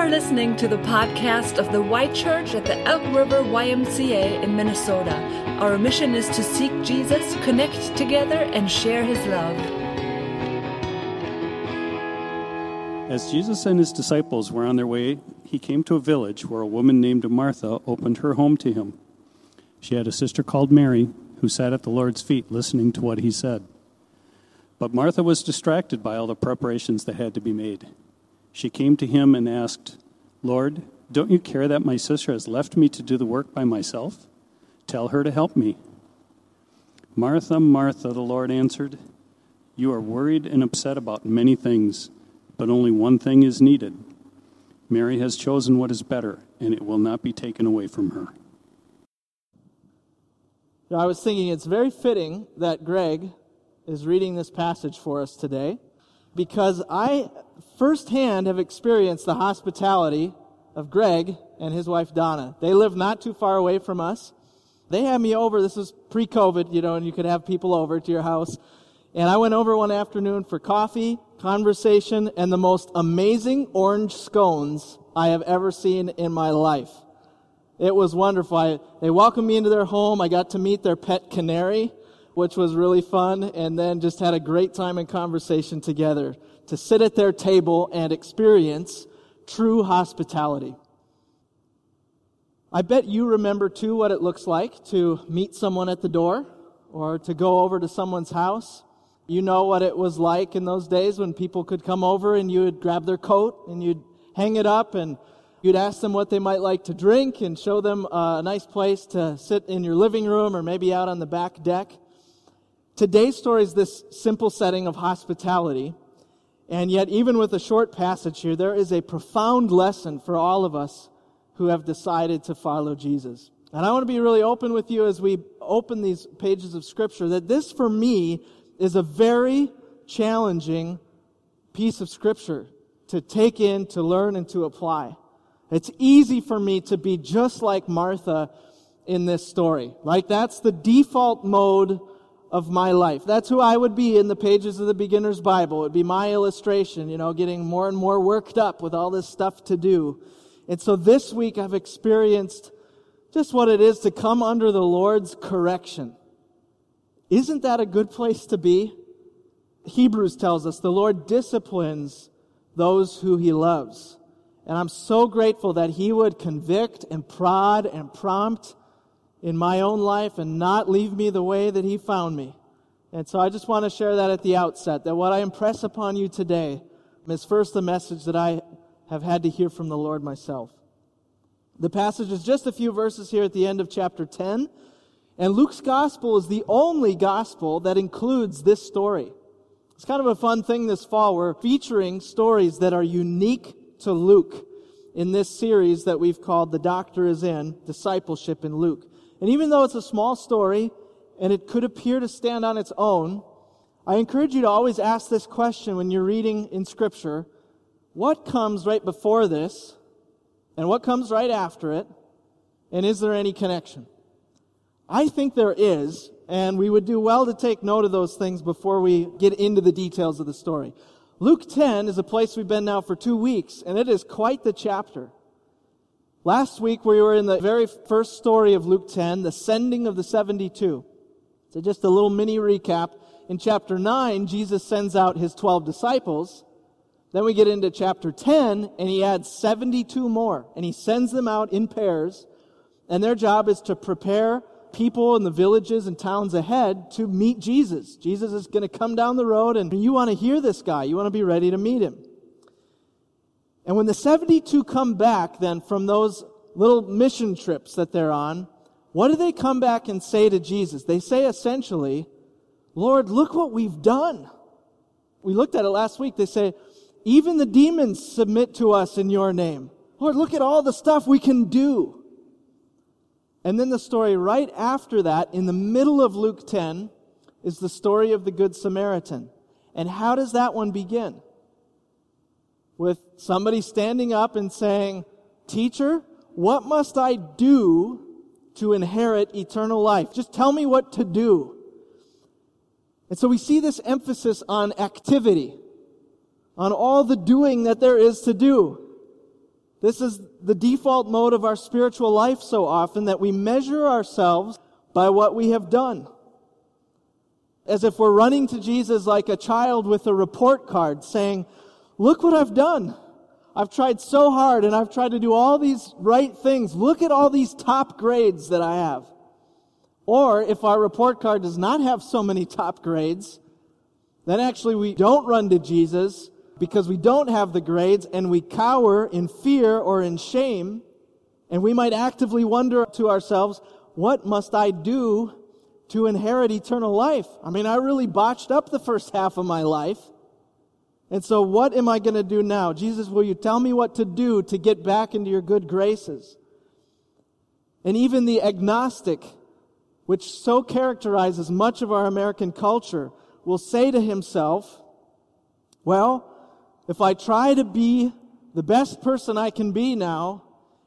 are listening to the podcast of the Y Church at the Elk River YMCA in Minnesota. Our mission is to seek Jesus, connect together, and share his love. As Jesus and his disciples were on their way, he came to a village where a woman named Martha opened her home to him. She had a sister called Mary who sat at the Lord's feet listening to what he said. But Martha was distracted by all the preparations that had to be made. She came to him and asked, Lord, don't you care that my sister has left me to do the work by myself? Tell her to help me. Martha, Martha, the Lord answered, You are worried and upset about many things, but only one thing is needed. Mary has chosen what is better, and it will not be taken away from her. I was thinking it's very fitting that Greg is reading this passage for us today because I firsthand have experienced the hospitality of Greg and his wife Donna. They live not too far away from us. They had me over. This was pre COVID, you know, and you could have people over to your house. And I went over one afternoon for coffee, conversation, and the most amazing orange scones I have ever seen in my life. It was wonderful. I, they welcomed me into their home. I got to meet their pet canary, which was really fun, and then just had a great time and conversation together to sit at their table and experience true hospitality. I bet you remember too what it looks like to meet someone at the door or to go over to someone's house. You know what it was like in those days when people could come over and you would grab their coat and you'd hang it up and you'd ask them what they might like to drink and show them a nice place to sit in your living room or maybe out on the back deck. Today's story is this simple setting of hospitality and yet, even with a short passage here, there is a profound lesson for all of us who have decided to follow Jesus. And I want to be really open with you as we open these pages of Scripture that this, for me, is a very challenging piece of Scripture to take in, to learn, and to apply. It's easy for me to be just like Martha in this story. Like, that's the default mode of my life. That's who I would be in the pages of the beginner's Bible. It would be my illustration, you know, getting more and more worked up with all this stuff to do. And so this week I've experienced just what it is to come under the Lord's correction. Isn't that a good place to be? Hebrews tells us the Lord disciplines those who he loves. And I'm so grateful that he would convict and prod and prompt in my own life and not leave me the way that He found me. And so I just want to share that at the outset that what I impress upon you today is first the message that I have had to hear from the Lord myself. The passage is just a few verses here at the end of chapter 10. And Luke's gospel is the only gospel that includes this story. It's kind of a fun thing this fall. We're featuring stories that are unique to Luke in this series that we've called The Doctor is In, Discipleship in Luke. And even though it's a small story and it could appear to stand on its own, I encourage you to always ask this question when you're reading in Scripture what comes right before this and what comes right after it? And is there any connection? I think there is, and we would do well to take note of those things before we get into the details of the story. Luke 10 is a place we've been now for two weeks, and it is quite the chapter. Last week we were in the very first story of Luke 10, the sending of the 72. So just a little mini recap. In chapter 9, Jesus sends out his 12 disciples. Then we get into chapter 10, and he adds 72 more, and he sends them out in pairs. And their job is to prepare people in the villages and towns ahead to meet Jesus. Jesus is going to come down the road, and you want to hear this guy. You want to be ready to meet him. And when the 72 come back then from those little mission trips that they're on, what do they come back and say to Jesus? They say essentially, Lord, look what we've done. We looked at it last week. They say, even the demons submit to us in your name. Lord, look at all the stuff we can do. And then the story right after that, in the middle of Luke 10, is the story of the Good Samaritan. And how does that one begin? With somebody standing up and saying, Teacher, what must I do to inherit eternal life? Just tell me what to do. And so we see this emphasis on activity, on all the doing that there is to do. This is the default mode of our spiritual life so often that we measure ourselves by what we have done. As if we're running to Jesus like a child with a report card saying, Look what I've done. I've tried so hard and I've tried to do all these right things. Look at all these top grades that I have. Or if our report card does not have so many top grades, then actually we don't run to Jesus because we don't have the grades and we cower in fear or in shame. And we might actively wonder to ourselves, what must I do to inherit eternal life? I mean, I really botched up the first half of my life. And so, what am I going to do now? Jesus, will you tell me what to do to get back into your good graces? And even the agnostic, which so characterizes much of our American culture, will say to himself, Well, if I try to be the best person I can be now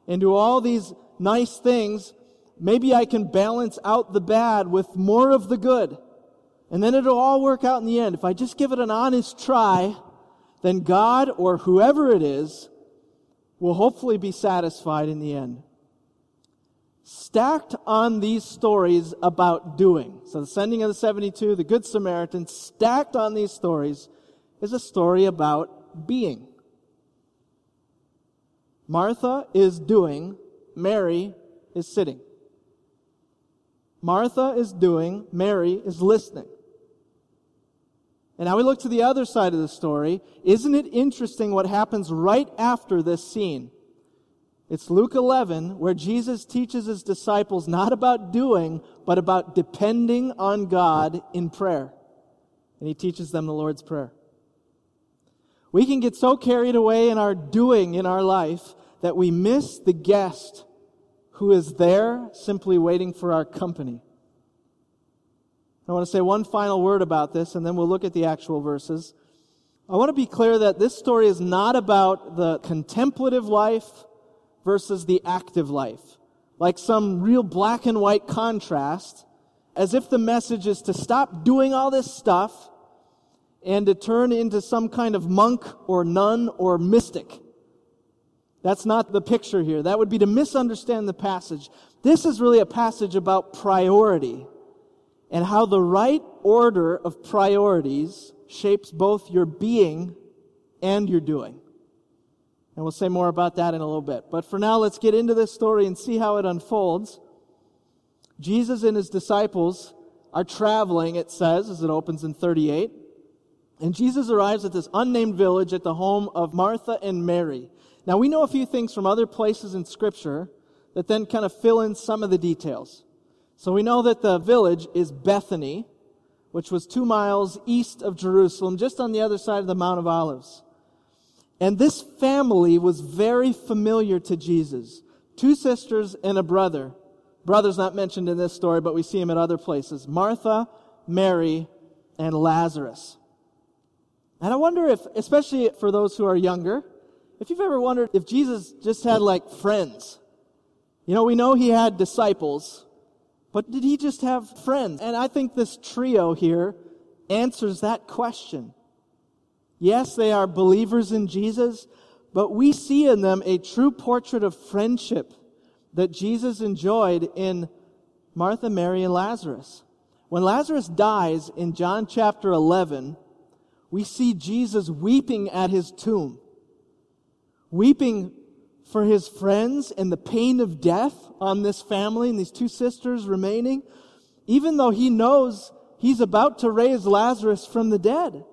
and do all these nice things, maybe I can balance out the bad with more of the good. And then it'll all work out in the end. If I just give it an honest try, then God or whoever it is will hopefully be satisfied in the end. Stacked on these stories about doing, so the sending of the 72, the Good Samaritan, stacked on these stories is a story about being. Martha is doing, Mary is sitting. Martha is doing, Mary is listening. And now we look to the other side of the story. Isn't it interesting what happens right after this scene? It's Luke 11 where Jesus teaches his disciples not about doing, but about depending on God in prayer. And he teaches them the Lord's Prayer. We can get so carried away in our doing in our life that we miss the guest who is there simply waiting for our company. I want to say one final word about this, and then we'll look at the actual verses. I want to be clear that this story is not about the contemplative life versus the active life, like some real black and white contrast, as if the message is to stop doing all this stuff and to turn into some kind of monk or nun or mystic. That's not the picture here. That would be to misunderstand the passage. This is really a passage about priority and how the right order of priorities shapes both your being and your doing. And we'll say more about that in a little bit. But for now, let's get into this story and see how it unfolds. Jesus and his disciples are traveling, it says, as it opens in 38. And Jesus arrives at this unnamed village at the home of Martha and Mary. Now, we know a few things from other places in Scripture that then kind of fill in some of the details. So we know that the village is Bethany, which was two miles east of Jerusalem, just on the other side of the Mount of Olives. And this family was very familiar to Jesus. Two sisters and a brother. Brother's not mentioned in this story, but we see him at other places. Martha, Mary, and Lazarus. And I wonder if, especially for those who are younger, if you've ever wondered if Jesus just had like friends. You know, we know he had disciples, but did he just have friends? And I think this trio here answers that question. Yes, they are believers in Jesus, but we see in them a true portrait of friendship that Jesus enjoyed in Martha, Mary, and Lazarus. When Lazarus dies in John chapter 11, we see Jesus weeping at his tomb, weeping for his friends and the pain of death on this family and these two sisters remaining, even though he knows he's about to raise Lazarus from the dead.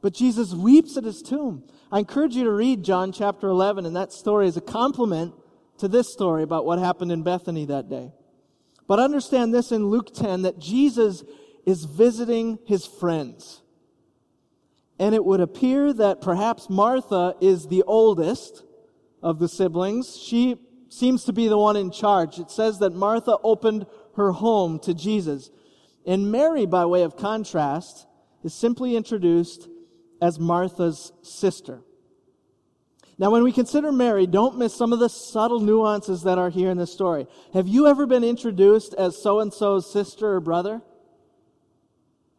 But Jesus weeps at his tomb. I encourage you to read John chapter 11 and that story is a complement to this story about what happened in Bethany that day. But understand this in Luke 10 that Jesus is visiting his friends. And it would appear that perhaps Martha is the oldest of the siblings. She seems to be the one in charge. It says that Martha opened her home to Jesus. And Mary, by way of contrast, is simply introduced as Martha's sister. Now, when we consider Mary, don't miss some of the subtle nuances that are here in this story. Have you ever been introduced as so and so's sister or brother?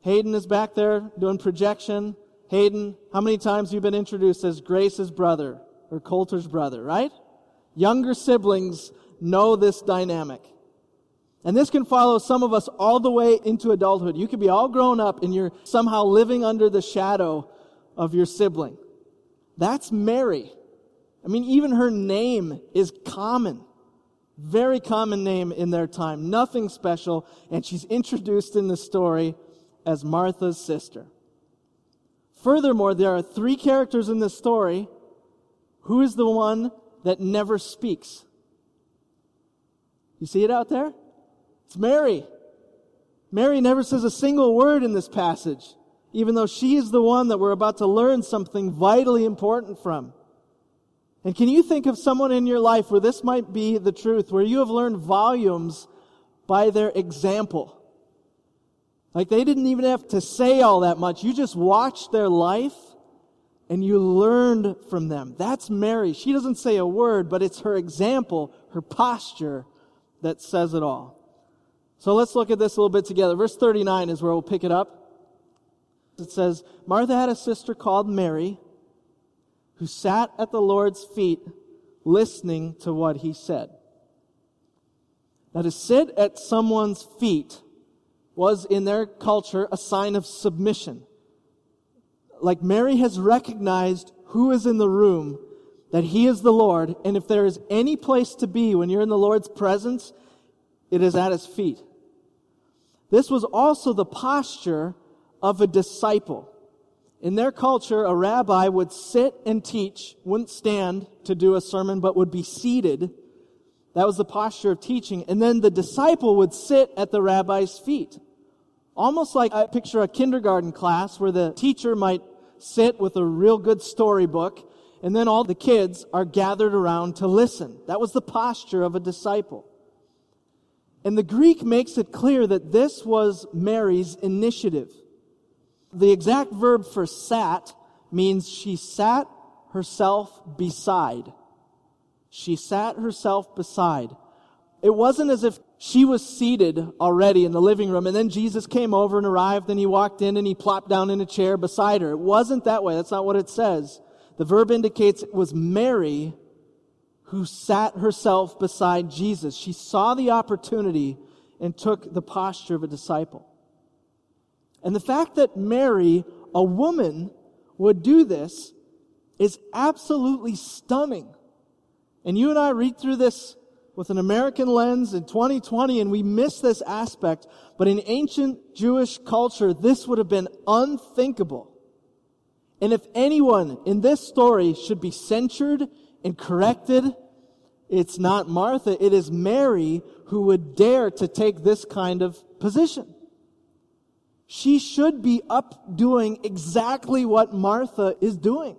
Hayden is back there doing projection. Hayden, how many times have you been introduced as Grace's brother? Or Coulter's brother, right? Younger siblings know this dynamic. And this can follow some of us all the way into adulthood. You could be all grown up and you're somehow living under the shadow of your sibling. That's Mary. I mean, even her name is common. Very common name in their time. Nothing special. And she's introduced in the story as Martha's sister. Furthermore, there are three characters in this story. Who is the one that never speaks? You see it out there? It's Mary. Mary never says a single word in this passage, even though she is the one that we're about to learn something vitally important from. And can you think of someone in your life where this might be the truth, where you have learned volumes by their example? Like they didn't even have to say all that much. You just watched their life and you learned from them. That's Mary. She doesn't say a word, but it's her example, her posture that says it all. So let's look at this a little bit together. Verse 39 is where we'll pick it up. It says, Martha had a sister called Mary who sat at the Lord's feet listening to what he said. Now, to sit at someone's feet was in their culture a sign of submission. Like Mary has recognized who is in the room, that he is the Lord, and if there is any place to be when you're in the Lord's presence, it is at his feet. This was also the posture of a disciple. In their culture, a rabbi would sit and teach, wouldn't stand to do a sermon, but would be seated. That was the posture of teaching. And then the disciple would sit at the rabbi's feet. Almost like I picture a kindergarten class where the teacher might sit with a real good storybook, and then all the kids are gathered around to listen. That was the posture of a disciple. And the Greek makes it clear that this was Mary's initiative the exact verb for sat means she sat herself beside. She sat herself beside. It wasn't as if she was seated already in the living room and then Jesus came over and arrived and he walked in and he plopped down in a chair beside her. It wasn't that way. That's not what it says. The verb indicates it was Mary who sat herself beside Jesus. She saw the opportunity and took the posture of a disciple. And the fact that Mary, a woman, would do this is absolutely stunning. And you and I read through this with an American lens in 2020 and we miss this aspect. But in ancient Jewish culture, this would have been unthinkable. And if anyone in this story should be censured and corrected, it's not Martha, it is Mary who would dare to take this kind of position. She should be up doing exactly what Martha is doing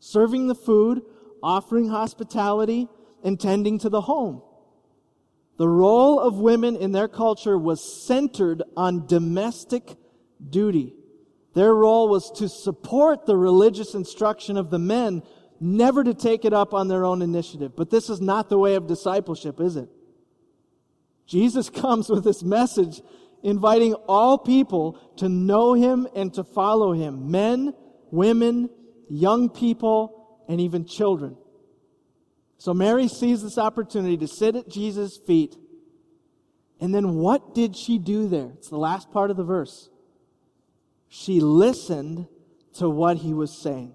serving the food, offering hospitality, and tending to the home. The role of women in their culture was centered on domestic duty. Their role was to support the religious instruction of the men, never to take it up on their own initiative. But this is not the way of discipleship, is it? Jesus comes with this message inviting all people to know him and to follow him men, women, young people, and even children. So Mary sees this opportunity to sit at Jesus' feet. And then what did she do there? It's the last part of the verse. She listened to what he was saying.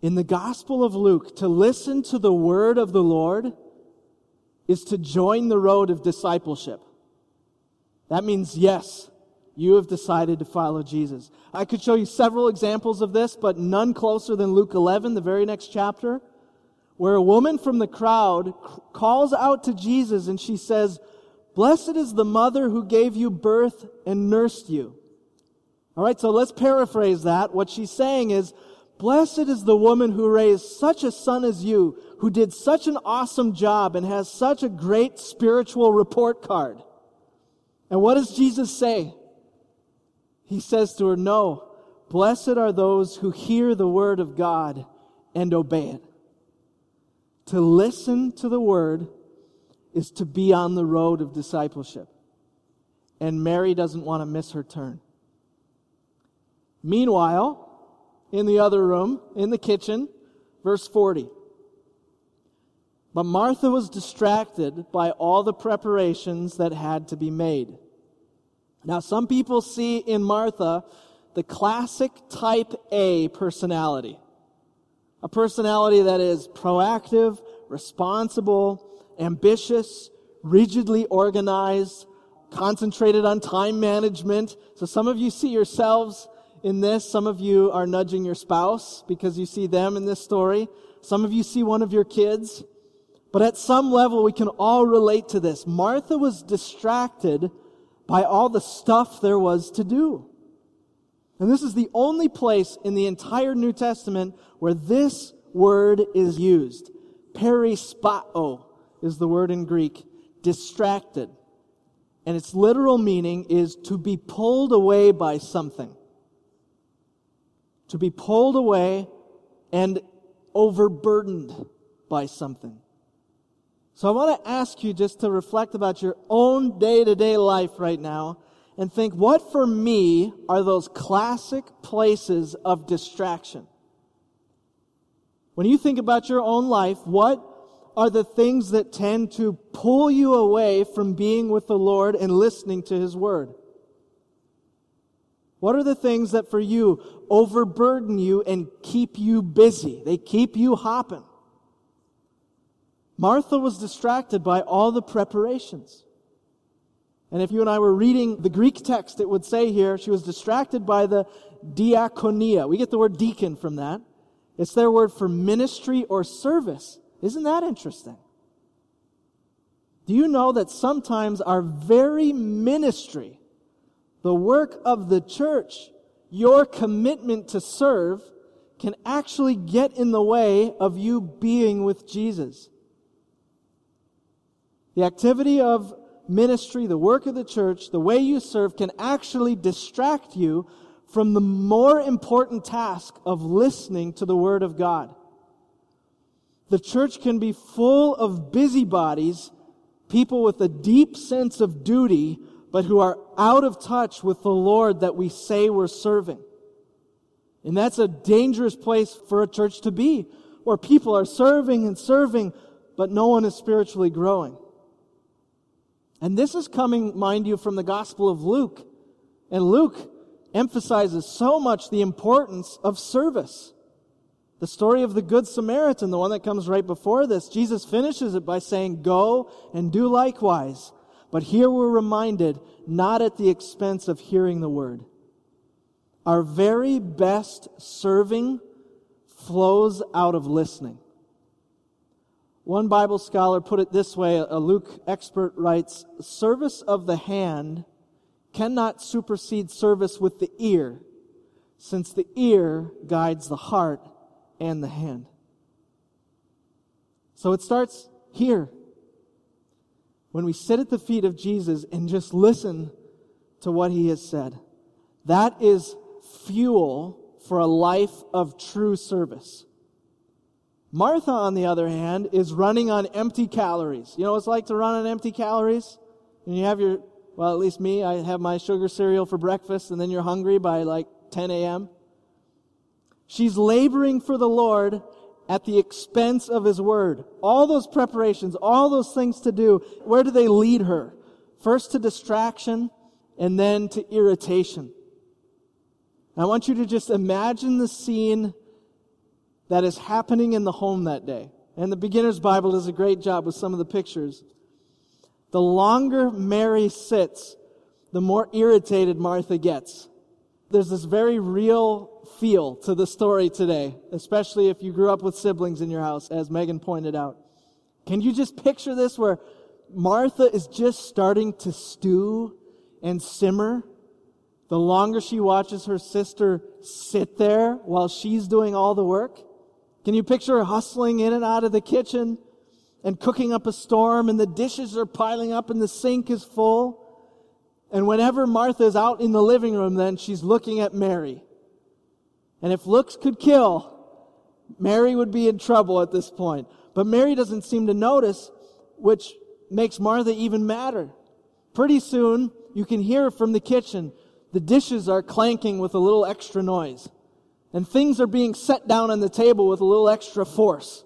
In the Gospel of Luke, to listen to the word of the Lord is to join the road of discipleship. That means yes, you have decided to follow Jesus. I could show you several examples of this, but none closer than Luke 11, the very next chapter, where a woman from the crowd calls out to Jesus and she says, Blessed is the mother who gave you birth and nursed you. All right, so let's paraphrase that. What she's saying is, Blessed is the woman who raised such a son as you, who did such an awesome job and has such a great spiritual report card. And what does Jesus say? He says to her, No, blessed are those who hear the word of God and obey it. To listen to the word is to be on the road of discipleship. And Mary doesn't want to miss her turn. Meanwhile, in the other room, in the kitchen, verse 40. But Martha was distracted by all the preparations that had to be made. Now, some people see in Martha the classic type A personality. A personality that is proactive, responsible, ambitious, rigidly organized, concentrated on time management. So some of you see yourselves in this. Some of you are nudging your spouse because you see them in this story. Some of you see one of your kids. But at some level, we can all relate to this. Martha was distracted by all the stuff there was to do. And this is the only place in the entire New Testament where this word is used. Perispao is the word in Greek, distracted. And its literal meaning is to be pulled away by something. To be pulled away and overburdened by something. So I want to ask you just to reflect about your own day to day life right now and think, what for me are those classic places of distraction? When you think about your own life, what are the things that tend to pull you away from being with the Lord and listening to His Word? What are the things that for you overburden you and keep you busy? They keep you hopping. Martha was distracted by all the preparations. And if you and I were reading the Greek text, it would say here she was distracted by the diakonia. We get the word deacon from that. It's their word for ministry or service. Isn't that interesting? Do you know that sometimes our very ministry, the work of the church, your commitment to serve, can actually get in the way of you being with Jesus? The activity of ministry, the work of the church, the way you serve can actually distract you from the more important task of listening to the Word of God. The church can be full of busybodies, people with a deep sense of duty, but who are out of touch with the Lord that we say we're serving. And that's a dangerous place for a church to be, where people are serving and serving, but no one is spiritually growing. And this is coming, mind you, from the Gospel of Luke. And Luke emphasizes so much the importance of service. The story of the Good Samaritan, the one that comes right before this, Jesus finishes it by saying, Go and do likewise. But here we're reminded, not at the expense of hearing the word. Our very best serving flows out of listening. One Bible scholar put it this way a Luke expert writes Service of the hand cannot supersede service with the ear, since the ear guides the heart and the hand. So it starts here. When we sit at the feet of Jesus and just listen to what he has said, that is fuel for a life of true service. Martha, on the other hand, is running on empty calories. You know what it's like to run on empty calories? And you have your, well, at least me, I have my sugar cereal for breakfast, and then you're hungry by like 10 a.m. She's laboring for the Lord at the expense of His Word. All those preparations, all those things to do, where do they lead her? First to distraction, and then to irritation. I want you to just imagine the scene that is happening in the home that day. And the beginner's Bible does a great job with some of the pictures. The longer Mary sits, the more irritated Martha gets. There's this very real feel to the story today, especially if you grew up with siblings in your house, as Megan pointed out. Can you just picture this where Martha is just starting to stew and simmer? The longer she watches her sister sit there while she's doing all the work? Can you picture hustling in and out of the kitchen and cooking up a storm and the dishes are piling up and the sink is full? And whenever Martha is out in the living room, then she's looking at Mary. And if looks could kill, Mary would be in trouble at this point. But Mary doesn't seem to notice, which makes Martha even madder. Pretty soon, you can hear from the kitchen. The dishes are clanking with a little extra noise and things are being set down on the table with a little extra force.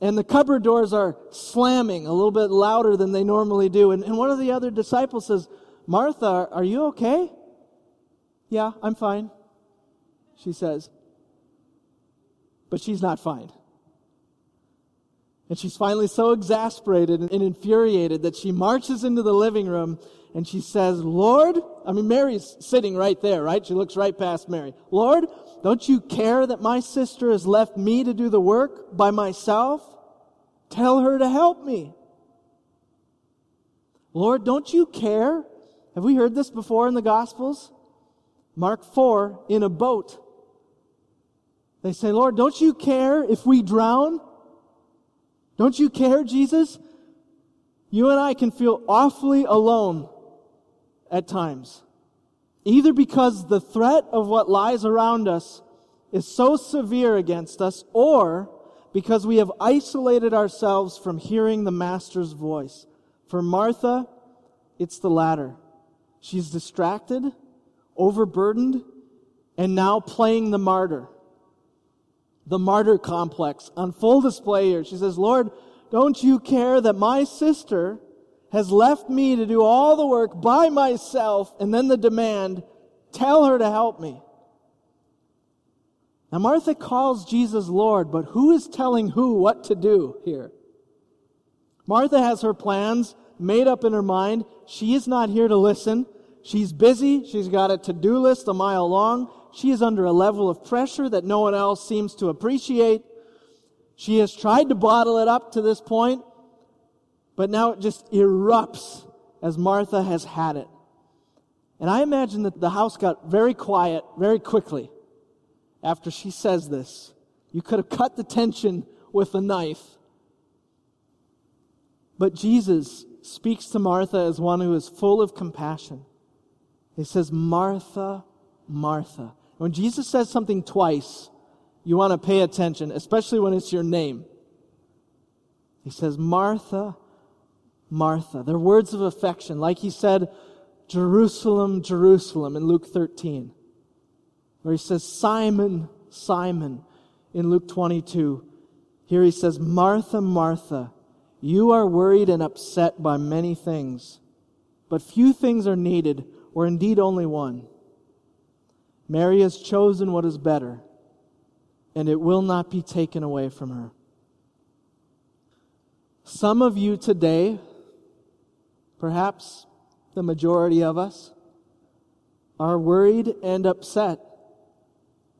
And the cupboard doors are slamming a little bit louder than they normally do. And, and one of the other disciples says, Martha, are you okay? Yeah, I'm fine, she says. But she's not fine. And she's finally so exasperated and infuriated that she marches into the living room and she says, Lord, I mean, Mary's sitting right there, right? She looks right past Mary. Lord, don't you care that my sister has left me to do the work by myself? Tell her to help me. Lord, don't you care? Have we heard this before in the Gospels? Mark 4, in a boat. They say, Lord, don't you care if we drown? Don't you care, Jesus? You and I can feel awfully alone at times. Either because the threat of what lies around us is so severe against us, or because we have isolated ourselves from hearing the Master's voice. For Martha, it's the latter. She's distracted, overburdened, and now playing the martyr. The martyr complex on full display here. She says, Lord, don't you care that my sister has left me to do all the work by myself, and then the demand, tell her to help me. Now, Martha calls Jesus Lord, but who is telling who what to do here? Martha has her plans made up in her mind. She is not here to listen. She's busy. She's got a to do list a mile long. She is under a level of pressure that no one else seems to appreciate. She has tried to bottle it up to this point, but now it just erupts as Martha has had it. And I imagine that the house got very quiet very quickly after she says this. You could have cut the tension with a knife. But Jesus speaks to Martha as one who is full of compassion. He says, Martha, Martha. When Jesus says something twice, you want to pay attention, especially when it's your name. He says, Martha, Martha. They're words of affection, like he said, Jerusalem, Jerusalem in Luke 13, where he says, Simon, Simon in Luke 22. Here he says, Martha, Martha, you are worried and upset by many things, but few things are needed, or indeed only one. Mary has chosen what is better, and it will not be taken away from her. Some of you today perhaps the majority of us, are worried and upset,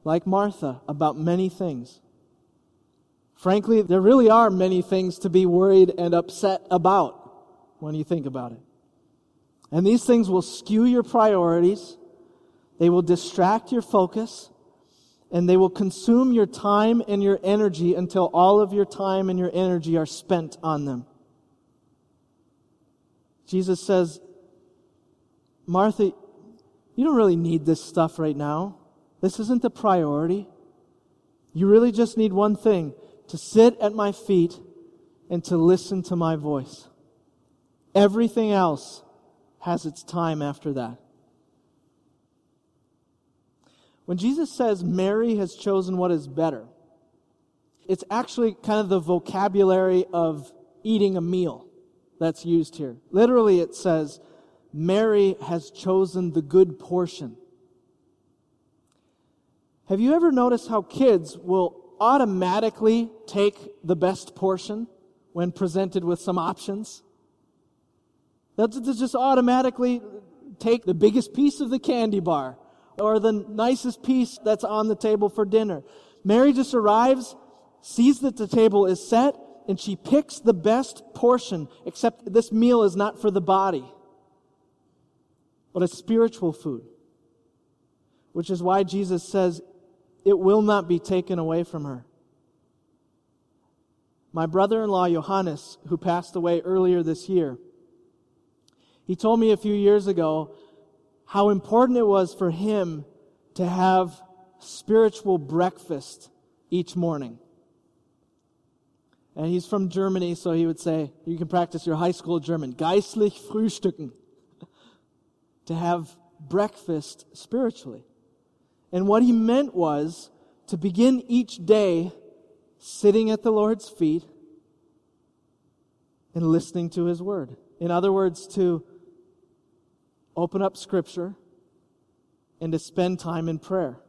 like Martha, about many things. Frankly, there really are many things to be worried and upset about when you think about it. And these things will skew your priorities, they will distract your focus, and they will consume your time and your energy until all of your time and your energy are spent on them. Jesus says, Martha, you don't really need this stuff right now. This isn't the priority. You really just need one thing to sit at my feet and to listen to my voice. Everything else has its time after that. When Jesus says Mary has chosen what is better, it's actually kind of the vocabulary of eating a meal that's used here. Literally, it says, Mary has chosen the good portion. Have you ever noticed how kids will automatically take the best portion when presented with some options? They'll just automatically take the biggest piece of the candy bar or the nicest piece that's on the table for dinner. Mary just arrives, sees that the table is set, and she picks the best portion, except this meal is not for the body, but a spiritual food. Which is why Jesus says, it will not be taken away from her. My brother in law, Johannes, who passed away earlier this year, he told me a few years ago how important it was for him to have spiritual breakfast each morning. And he's from Germany, so he would say, you can practice your high school German. Geistlich frühstücken. to have breakfast spiritually. And what he meant was to begin each day sitting at the Lord's feet and listening to his word. In other words, to open up scripture and to spend time in prayer.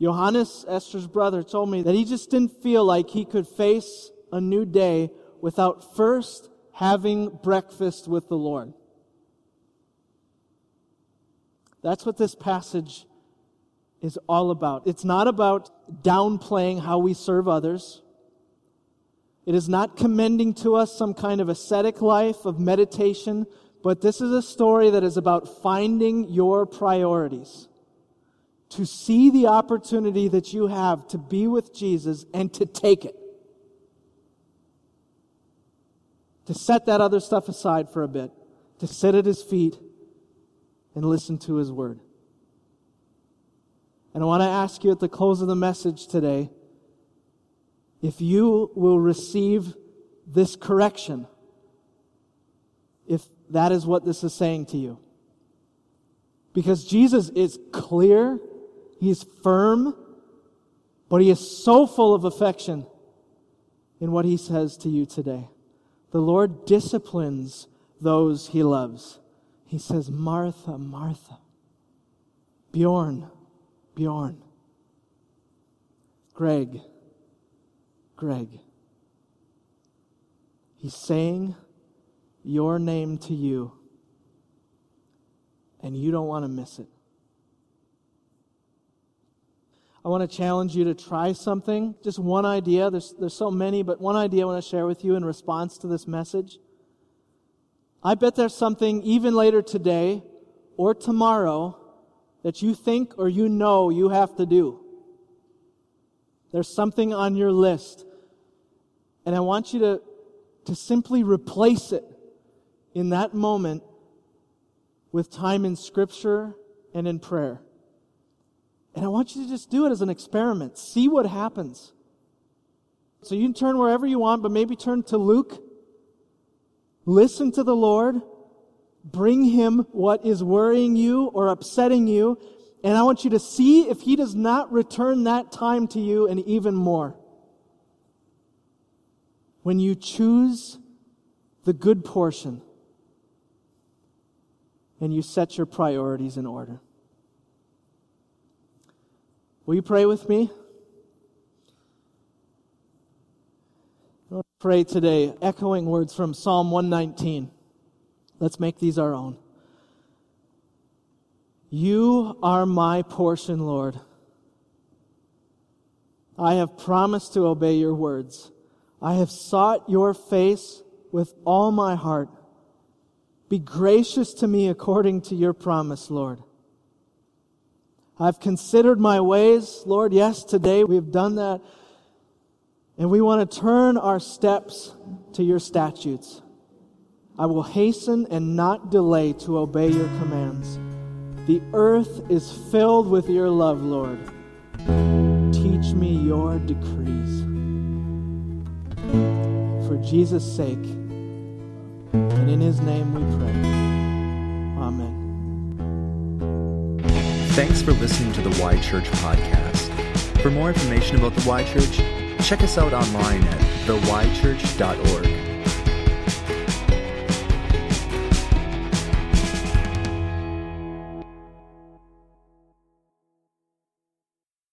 Johannes, Esther's brother, told me that he just didn't feel like he could face a new day without first having breakfast with the Lord. That's what this passage is all about. It's not about downplaying how we serve others. It is not commending to us some kind of ascetic life of meditation, but this is a story that is about finding your priorities. To see the opportunity that you have to be with Jesus and to take it. To set that other stuff aside for a bit. To sit at his feet and listen to his word. And I want to ask you at the close of the message today if you will receive this correction, if that is what this is saying to you. Because Jesus is clear, he's firm, but he is so full of affection in what he says to you today. The Lord disciplines those he loves. He says, Martha, Martha, Bjorn, Bjorn, Greg, Greg. He's saying your name to you, and you don't want to miss it. I want to challenge you to try something. Just one idea. There's, there's so many, but one idea I want to share with you in response to this message. I bet there's something even later today or tomorrow that you think or you know you have to do. There's something on your list. And I want you to, to simply replace it in that moment with time in Scripture and in prayer. And I want you to just do it as an experiment. See what happens. So you can turn wherever you want, but maybe turn to Luke Listen to the Lord. Bring him what is worrying you or upsetting you. And I want you to see if he does not return that time to you and even more. When you choose the good portion and you set your priorities in order. Will you pray with me? pray today, echoing words from Psalm 119. Let's make these our own. You are my portion, Lord. I have promised to obey your words. I have sought your face with all my heart. Be gracious to me according to your promise, Lord. I've considered my ways, Lord. Yes, today we've done that. And we want to turn our steps to your statutes. I will hasten and not delay to obey your commands. The earth is filled with your love, Lord. Teach me your decrees. For Jesus' sake, and in his name we pray. Amen. Thanks for listening to the Y Church podcast. For more information about the Y Church, Check us out online at theychurch.org.